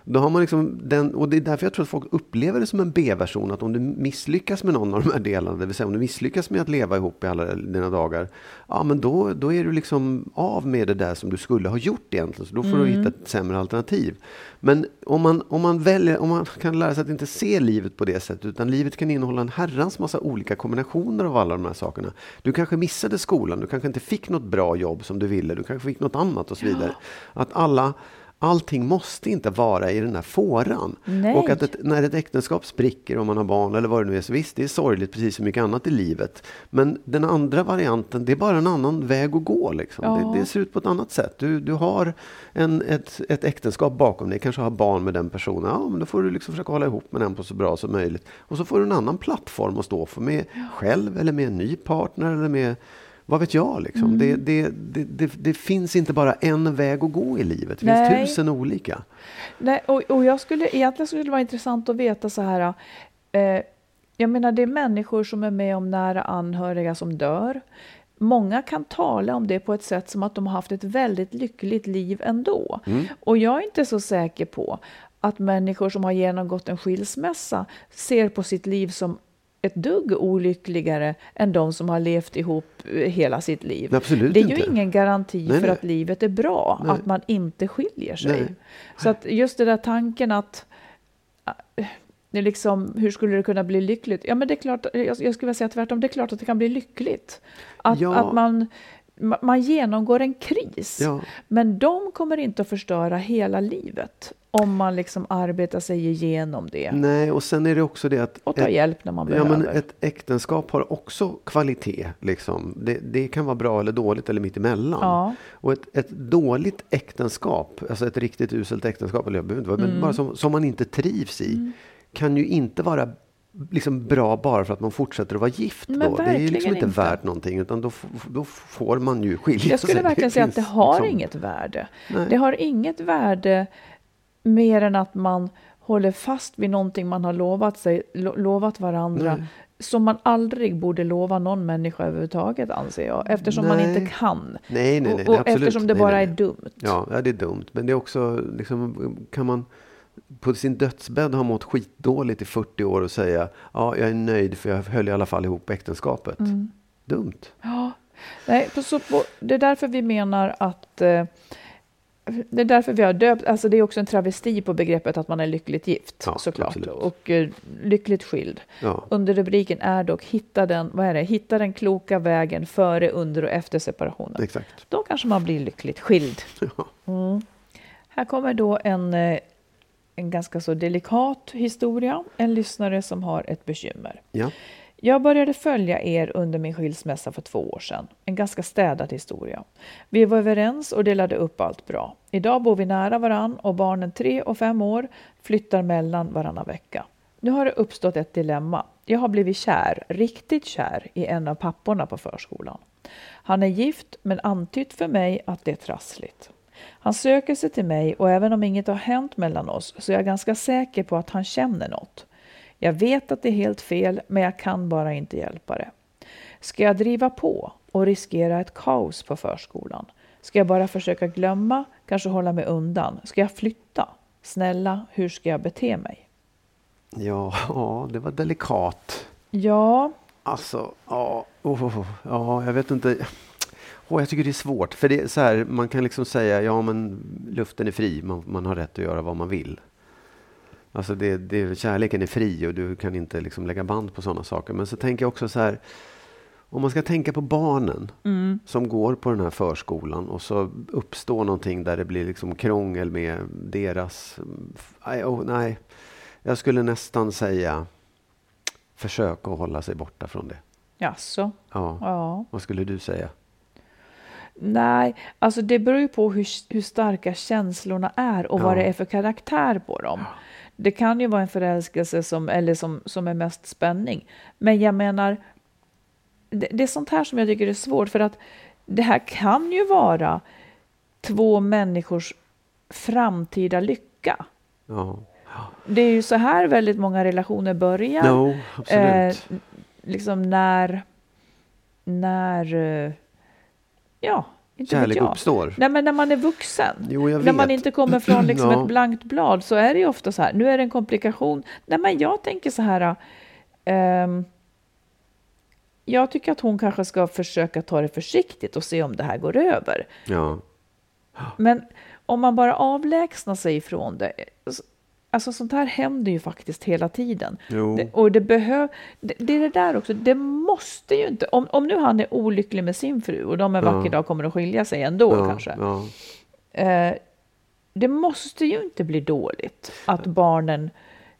Då har man liksom den, och det är därför jag tror att folk upplever det som en B-version. Att om du misslyckas med någon av de här delarna, det vill säga om du misslyckas med att leva ihop i alla dina dagar, ja men då, då är du liksom av med det där som du skulle ha gjort egentligen. Så då får du hitta ett sämre alternativ. Men om man, om man väljer, om man kan lära sig att inte se livet på det sättet, utan livet kan innehålla en herrans massa olika kombinationer av alla de här sakerna. Du kanske missade skolan, du kanske inte fick något bra jobb som du ville, du kanske fick något annat och så vidare. Att alla Allting måste inte vara i den här fåran. Nej. Och att ett, när ett äktenskap spricker och man har barn eller vad det nu är, så visst, det är sorgligt precis som mycket annat i livet. Men den andra varianten, det är bara en annan väg att gå. Liksom. Ja. Det, det ser ut på ett annat sätt. Du, du har en, ett, ett äktenskap bakom dig, kanske har barn med den personen. Ja, men då får du liksom försöka hålla ihop med den på så bra som möjligt. Och så får du en annan plattform att stå för, med själv eller med en ny partner eller med vad vet jag? Liksom. Mm. Det, det, det, det, finns inte bara en väg att gå i livet. Det Nej. finns tusen olika. Nej, och, och jag skulle, egentligen skulle det vara intressant att veta så här. Eh, jag menar, det är människor som är med om nära anhöriga som dör. Många kan tala om det på ett sätt som att de har haft ett väldigt lyckligt liv ändå. Och jag är inte så säker på att människor som har genomgått en skilsmässa ser på sitt liv som ett dugg olyckligare än de som har levt ihop eh, hela sitt liv. Absolut det är ju inte. ingen garanti Nej, för nej. att livet är bra, Nej. att man inte skiljer sig. Nej. Så att just den där tanken att är liksom, hur skulle det kunna bli lyckligt? Ja, men det är klart, jag, jag skulle vilja säga tvärtom, det är klart att det kan bli lyckligt. Att, Ja. att man, ma- man genomgår en kris, Ja. men de kommer inte att förstöra hela livet. Om man liksom arbetar sig igenom det. Nej, och sen är det också det att... Och ta hjälp när man ja, behöver. men ett äktenskap har också kvalitet. Liksom. Det, det kan vara bra eller dåligt eller mitt emellan. Ja. Och ett, ett dåligt äktenskap, alltså ett riktigt uselt äktenskap, eller jag behöver inte vara, men Mm. bara som, som man inte trivs i, kan ju inte vara liksom bra bara för att man fortsätter att vara gift. Men då. Det är liksom inte, inte. värt någonting, utan då, då får man ju skilja Jag skulle sig. verkligen säga att det har liksom- inget värde. Nej. Det har inget värde mer än att man håller fast vid någonting man har lovat, sig, lo, lovat varandra. Nej. Som man aldrig borde lova någon människa överhuvudtaget, anser jag. Eftersom man Nej. inte kan. Nej, nej, nej. och och absolut. eftersom det nej, bara är dumt. Ja, ja, det är dumt. Men det är också, liksom, kan man på sin dödsbädd ha mått skitdåligt i 40 år och säga ja, jag är nöjd för jag höll i alla fall ihop äktenskapet. Mm. Dumt. Ja, nej, på, så, på, det är därför vi menar att eh, det är därför vi har döpt, alltså det är också en travesti på begreppet att man är lyckligt gift Ja, såklart absolut. och eh, lyckligt skild. Ja. Under rubriken är dock hitta den, vad är det, hitta den kloka vägen före, under och efter separationen. Exakt. Då kanske man blir lyckligt skild. Ja. Mm. Här kommer då en, eh, en ganska så delikat historia. En lyssnare som har ett bekymmer. Ja. Jag började följa er under min skilsmässa för två år sedan. En ganska städad historia. Vi var överens och delade upp allt bra. Idag bor vi nära varann och barnen tre och fem år flyttar mellan varannan vecka. Nu har det uppstått ett dilemma. Jag har blivit kär, riktigt kär, i en av papporna på förskolan. Han är gift men antytt för mig att det är trassligt. Han söker sig till mig och även om inget har hänt mellan oss så är jag ganska säker på att han känner något. Jag vet att det är helt fel, men jag kan bara inte hjälpa det. Ska jag driva på och riskera ett kaos på förskolan? Ska jag bara försöka glömma, kanske hålla mig undan? Ska jag flytta? Snälla, hur ska jag bete mig? Ja, det var delikat. Ja, Alltså, ja, oh, oh, oh, ja, jag vet inte. Åh, jag tycker det är svårt. För det är så här, man kan liksom säga, ja men luften är fri, man, man har rätt att göra vad man vill. Alltså det, det, kärleken är fri och du kan inte liksom lägga band på sådana saker. Men så tänker jag också så här, om man ska tänka på barnen som går på den här förskolan och så uppstår någonting där det blir liksom krångel med deras... Nej, oh, nej. jag skulle nästan säga försök att hålla sig borta från det. jaså? Ja. Ja. Vad skulle du säga? Nej, alltså det beror ju på hur, hur starka känslorna är och vad Ja. det är för karaktär på dem. Det kan ju vara en förälskelse som, eller som, som är mest spänning. Men jag menar, det, det är sånt här som jag tycker är svårt för att det här kan ju vara två människors framtida lycka. Ja. Det är ju så här väldigt många relationer börjar. No, absolut. Eh, liksom när, när, eh, ja, inte Kärlek uppstår. Nej, men när man är vuxen. Jo, När man vet. inte kommer från liksom Ja. ett blankt blad så är det ju ofta så här. Nu är det en komplikation. Nej, men jag tänker så här. ehm, jag tycker att hon kanske ska försöka ta det försiktigt och se om det här går över. Ja. Men om man bara avlägsnar sig ifrån det. Alltså sånt här händer ju faktiskt hela tiden. Det, och det behöver, det, det är det där också, det måste ju inte, om, om nu han är olycklig med sin fru och de en Ja. vacker dag kommer att skilja sig ändå ja, kanske. Ja. Eh, det måste ju inte bli dåligt att barnen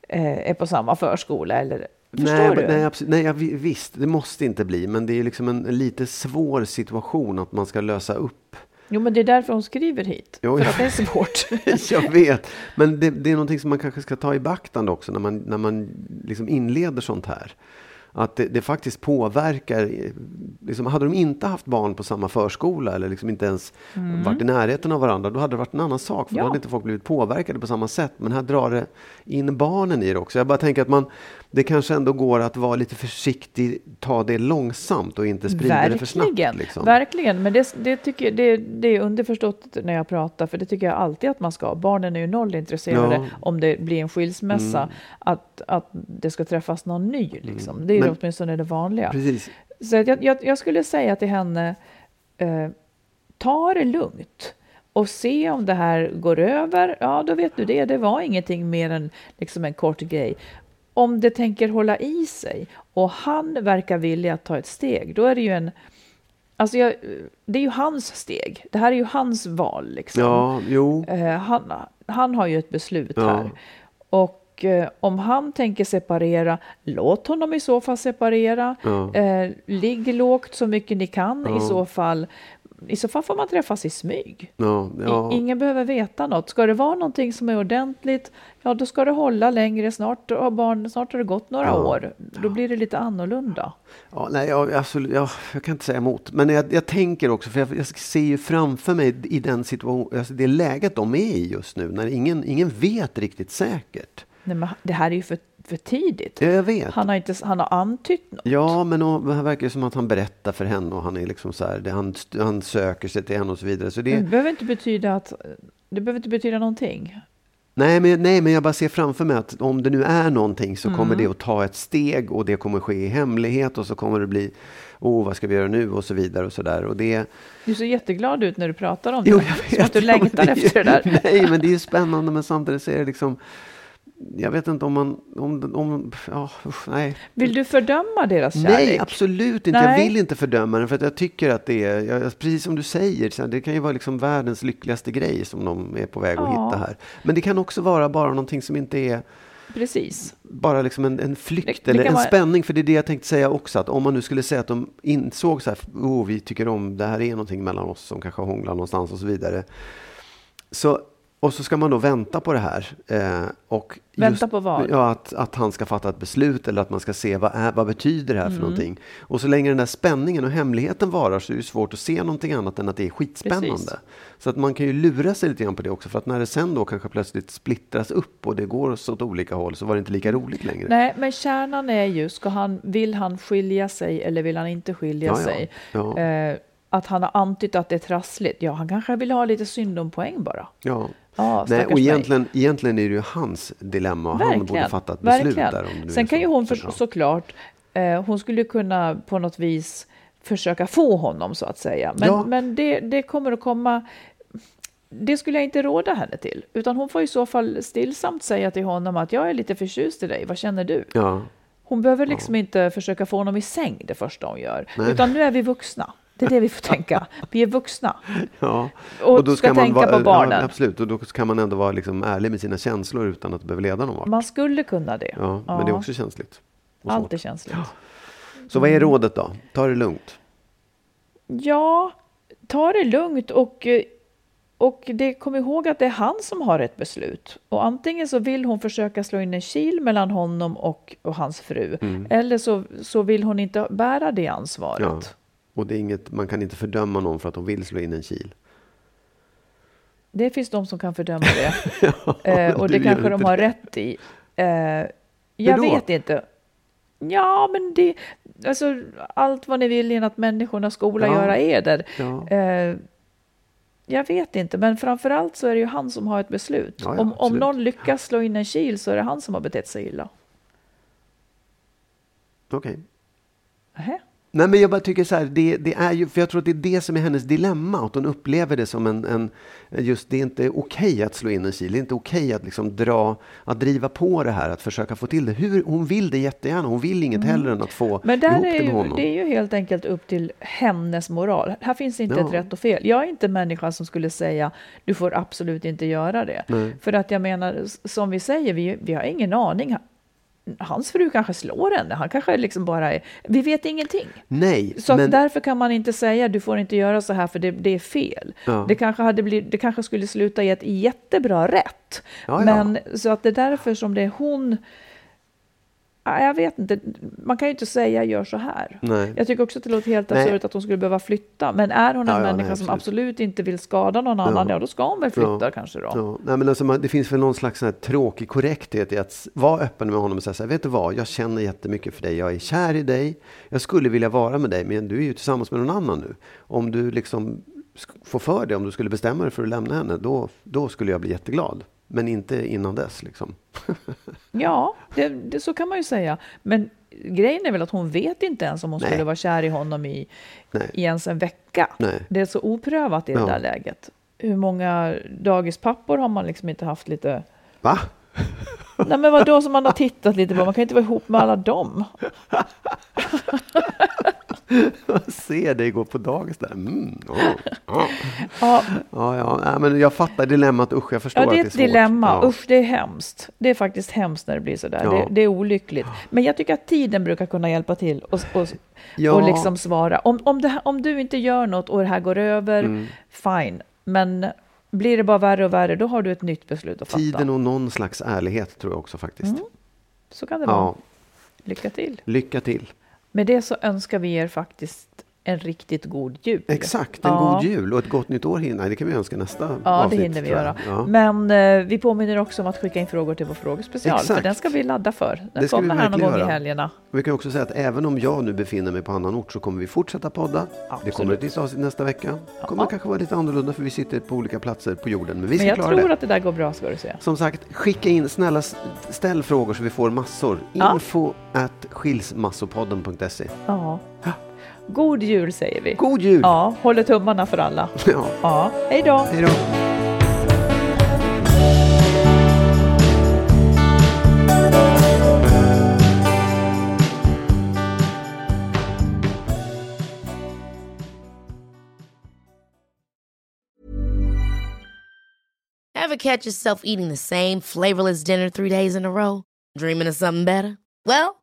eh, är på samma förskola eller Förstår nej, du? Nej, absolut, nej, ja, vi- visst, det måste inte bli. Men det är liksom en, en lite svår situation att man ska lösa upp. Jo, men det är därför hon skriver hit. Jo, att det är svårt. Jag vet, men det, det är någonting som man kanske ska ta i beaktande också när man, när man liksom inleder sånt här. Att det, det faktiskt påverkar, eh, liksom, hade de inte haft barn på samma förskola eller liksom inte ens varit i närheten av varandra, då hade det varit en annan sak. För Mm. Ja. då hade inte folk blivit påverkade på samma sätt. Men här drar det in barnen i det också. Jag bara tänker att man, det kanske ändå går att vara lite försiktig, ta det långsamt och inte sprida det för snabbt. Verkligen, Liksom. verkligen. Men det, det, tycker, jag- det, det är underförstått när jag pratar, för det tycker jag alltid att man ska. Barnen är ju noll intresserade Ja. Mm. om det blir en skilsmässa, att, att det ska träffas någon ny. Liksom. Det är Men- åtminstone det vanliga. Precis. Så jag, jag, jag skulle säga till henne, eh, ta det lugnt och se om det här går över. Ja, då vet du det. Det var ingenting mer än liksom en kort grej. Om det tänker hålla i sig och han verkar villig att ta ett steg, då är det ju en, Alltså jag, det är ju hans steg. Det här är ju hans val. Liksom. Ja, jo. Eh, han, han har ju ett beslut Ja. här. Och eh, om han tänker separera, låt honom i så fall separera. Ja. Eh, ligg lågt så mycket ni kan Ja. i så fall. I så fall får man träffas i smyg. Ja, ja. I, ingen behöver veta något. Ska det vara någonting som är ordentligt, ja då ska det hålla längre. Snart har, barn, snart har det gått några Ja. år. Då blir det lite annorlunda. Ja, nej, jag, absolut, jag, jag kan inte säga emot. Men jag, jag tänker också, för jag, jag ser ju framför mig i den situation, alltså det läget de är i just nu, när ingen, ingen vet riktigt säkert. Nej, men det här är ju för, för tidigt. Ja, jag vet. Han har, inte, han har antytt något. Ja, men det verkar som att han berättar för henne och han är liksom så här, det, han, han söker sig till henne och så vidare. Så det, Det behöver inte betyda att det behöver inte betyda någonting. nej, men, nej, men jag bara ser framför mig att om det nu är någonting så kommer Mm. det att ta ett steg och det kommer ske i hemlighet och så kommer det bli, oh, vad ska vi göra nu och så vidare och så där. Och det, Du ser jätteglad ut när du pratar om Jo, det. jag Som att du vet. Ja, längtar det efter det där. Nej, men det är ju spännande, men samtidigt så är det liksom... Jag vet inte om man... Om, om, ja, usch, nej. Vill du fördöma deras kärlek? Nej, absolut inte. Jag Nej. vill inte fördöma den, för att jag tycker att det är, jag, precis som du säger, det kan ju vara liksom världens lyckligaste grej som de är på väg att Ja. hitta här. Men det kan också vara bara någonting som inte är Precis. bara liksom en, en flykt Det- eller en vara- spänning. För det är det jag tänkte säga också, att om man nu skulle säga att de insåg så här, oh, vi tycker om, det här är någonting mellan oss som kanske hånglar någonstans och så vidare. Så, och så ska man då vänta på det här. Eh, och Vänta på vad? Ja, att, att han ska fatta ett beslut eller att man ska se vad, är, vad betyder det här för Mm. någonting. Och så länge den där spänningen och hemligheten varar så är det svårt att se någonting annat än att det är skitspännande. Precis. Så att man kan ju lura sig lite grann på det också. För att när det sen då kanske plötsligt splittras upp och det går åt olika håll så var det inte lika roligt längre. Nej, men kärnan är ju, ska han, vill han skilja sig eller vill han inte skilja Ja, ja. sig? Ja. Eh, att han har antytt att det är trassligt. Ja, han kanske vill ha lite syndompoäng bara. Ja. Ja, Nej, och mig. egentligen, egentligen är det ju hans dilemma och han borde fatta ett beslut verkligen. där. Om Sen kan ju hon för, såklart. eh, hon skulle kunna på något vis försöka få honom så att säga. Men, Ja. men det, det kommer att komma, det skulle jag inte råda henne till. Utan hon får i så fall stillsamt säga till honom att jag är lite förtjust i dig, vad känner du? Ja. Hon behöver liksom inte försöka få honom i säng det första hon gör. Nej. Utan nu är vi vuxna. Det är det vi får tänka. Vi är vuxna. Ja. Och ska tänka på barnen. Ja, absolut, och då kan man ändå vara liksom ärlig med sina känslor utan att det behöver leda någon vart. Man skulle kunna det. Ja, men det är också känsligt. och. Allt är känsligt. Så vad är rådet då? Ta det lugnt. Ja, ta det lugnt och, och det, kom ihåg att det är han som har ett beslut. Och antingen så vill hon försöka slå in en kil mellan honom och, och hans fru. Mm. Eller så, så vill hon inte bära det ansvaret. Ja. Och det är inget, man kan inte fördöma någon för att de vill slå in en kil. Det finns de som kan fördöma det. eh, och det kanske de har det. rätt i. Eh, jag vet inte. Ja, men det... Alltså, allt vad ni vill i att människorna skola Ja. göra eder. Ja. Eh, jag vet inte, men framförallt så är det ju han som har ett beslut. Ja, ja, om, om någon lyckas slå in en kil så är det han som har betett sig illa. Okej. Nähä. Nej men jag bara tycker så här, det, det är ju, för jag tror att det är det som är hennes dilemma. Att hon upplever det som en, en just det är inte okej att slå in en kil. Det är inte okej att liksom dra, att driva på det här, att försöka få till det. Hur, hon vill det jättegärna, hon vill inget hellre än att få Mm. Men där ihop är det med ju, honom. det är ju helt enkelt upp till hennes moral. Här finns inte Ja. ett rätt och fel. Jag är inte människan som skulle säga du får absolut inte göra det. Nej. För att jag menar, som vi säger, vi, vi har ingen aning. Hans fru kanske slår henne. Han kanske liksom bara är... Vi vet ingenting. Nej, Så men därför kan man inte säga du får inte göra så här för det, det är fel. Ja. Det, kanske hade blivit, det kanske skulle sluta i ett jättebra rätt. Ja, ja. Men så att det är därför som det är hon... Ja, Jag vet inte, man kan ju inte säga gör så här. Nej. Jag tycker också att det låter helt absurt att hon skulle behöva flytta. Men är hon en Ja, ja, människa nej, som absolut. absolut inte vill skada någon annan, ja, då ska hon väl flytta Ja. kanske då. Ja, nej, men alltså det finns väl någon slags sån här tråkig korrekthet i att vara öppen med honom och säga så här, vet du vad, jag känner jättemycket för dig, jag är kär i dig, jag skulle vilja vara med dig, men du är ju tillsammans med någon annan nu. Om du liksom får för dig, om du skulle bestämma dig för att lämna henne, då, då skulle jag bli jätteglad. Men inte innan dess liksom. Ja, det, det, så kan man ju säga. Men grejen är väl att hon vet inte ens om hon Nej. skulle vara kär i honom i, Nej. i ens en vecka. Nej. Det är så oprövat i det Ja. där läget. Hur många dagispappor har man liksom inte haft lite... Va? Nej men vadå som man har tittat lite på? Man kan inte vara ihop med alla dem. Se dig gå på dagis där. Mm, ja, ja. Ja, Ja, ja. Nej, men jag fattar dilemmat. Usch, jag förstår ja, det är att ett det är svårt. dilemma. Ja. Usch, det är hemskt. Det är faktiskt hemskt när det blir sådär. Ja. Det, det är olyckligt. Men jag tycker att tiden brukar kunna hjälpa till och, och, Ja. och liksom svara. Om, om, det om du inte gör något och det här går över, Mm. fine. Men blir det bara värre och värre, då har du ett nytt beslut att fatta. Tiden och någon slags ärlighet tror jag också faktiskt. Mm. Så kan det vara. Lycka till. lycka till. Med det så önskar vi er faktiskt en riktigt god jul. Exakt, en Ja. god jul och ett gott nytt år. hinner- det kan vi önska nästa Ja, det avsnitt, hinner vi göra. Ja. Men eh, vi påminner också om att skicka in frågor till vår frågespecial, för Exakt. den ska vi ladda för. Den Det kommer här någon gång i göra. helgerna. Vi kan också säga att även om jag nu befinner mig på annan ort så kommer vi fortsätta podda. Det Absolut. kommer ett nytt avsnitt nästa vecka. Det kommer Ja. kanske vara lite annorlunda för vi sitter på olika platser på jorden. Men vi Men ska jag klara tror det. att det där går bra, ska du säga. Som sagt, skicka in, snälla ställ frågor så vi får massor. Ja. Info at skilsmassopodden.se. Ja. God jul säger vi. God jul! Ja, håller tummarna för alla. Ja. Ja, hej då! Hej då! Ever catch yourself eating the same flavorless dinner three days in a row? Dreaming of something better? Well,